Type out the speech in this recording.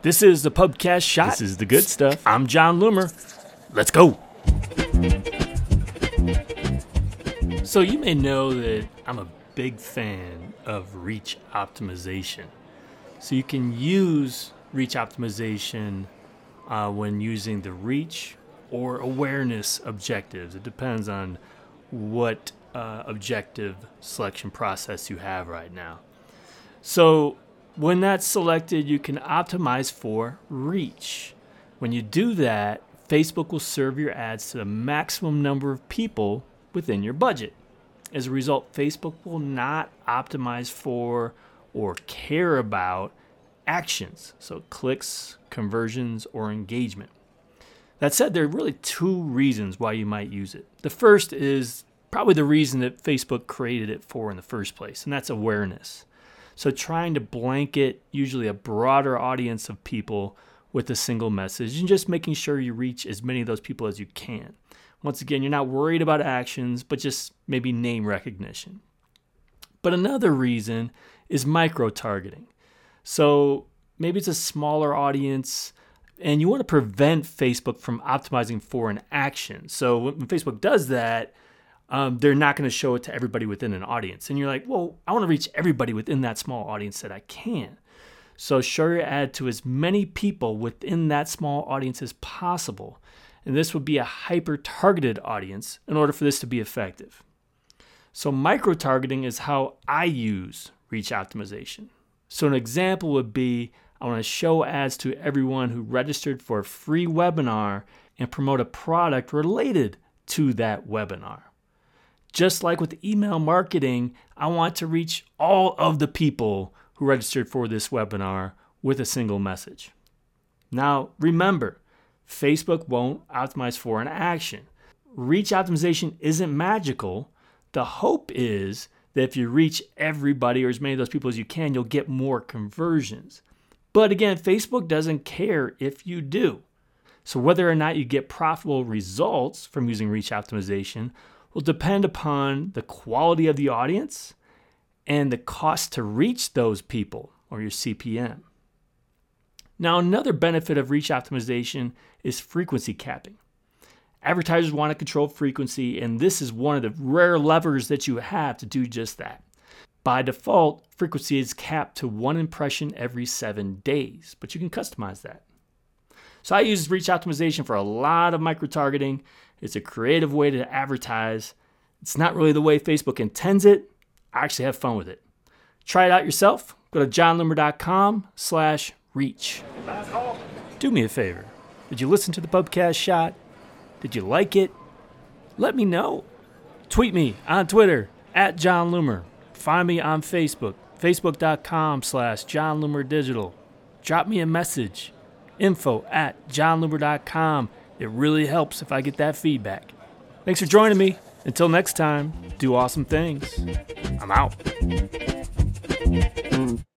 This is the Pubcast Shot. This is the good stuff. I'm Jon Loomer. Let's go. So, you may know that I'm a big fan of reach optimization. So, you can use reach optimization uh, when using the reach or awareness objectives. It depends on what uh, objective selection process you have right now. So, when that's selected, you can optimize for reach. When you do that, Facebook will serve your ads to the maximum number of people within your budget. As a result, Facebook will not optimize for or care about actions, so clicks, conversions, or engagement. That said, there are really two reasons why you might use it. The first is probably the reason that Facebook created it for in the first place, and that's awareness. So, trying to blanket usually a broader audience of people with a single message and just making sure you reach as many of those people as you can. Once again, you're not worried about actions, but just maybe name recognition. But another reason is micro targeting. So, maybe it's a smaller audience and you want to prevent Facebook from optimizing for an action. So, when Facebook does that, um, they're not going to show it to everybody within an audience. And you're like, well, I want to reach everybody within that small audience that I can. So show your ad to as many people within that small audience as possible. And this would be a hyper targeted audience in order for this to be effective. So, micro targeting is how I use reach optimization. So, an example would be I want to show ads to everyone who registered for a free webinar and promote a product related to that webinar. Just like with email marketing, I want to reach all of the people who registered for this webinar with a single message. Now, remember, Facebook won't optimize for an action. Reach optimization isn't magical. The hope is that if you reach everybody or as many of those people as you can, you'll get more conversions. But again, Facebook doesn't care if you do. So, whether or not you get profitable results from using reach optimization will depend upon the quality of the audience and the cost to reach those people or your CPM. Now, another benefit of reach optimization is frequency capping. Advertisers want to control frequency, and this is one of the rare levers that you have to do just that. By default, frequency is capped to one impression every seven days, but you can customize that. So I use reach optimization for a lot of micro targeting. It's a creative way to advertise. It's not really the way Facebook intends it. I actually have fun with it. Try it out yourself. Go to jonloomer.com slash reach. Do me a favor. Did you listen to the Pubcast shot? Did you like it? Let me know. Tweet me on Twitter at Jon Loomer. Find me on Facebook, facebook.com slash Jon Loomer Digital. Drop me a message, info at jonloomer.com. It really helps if I get that feedback. Thanks for joining me. Until next time, do awesome things. I'm out.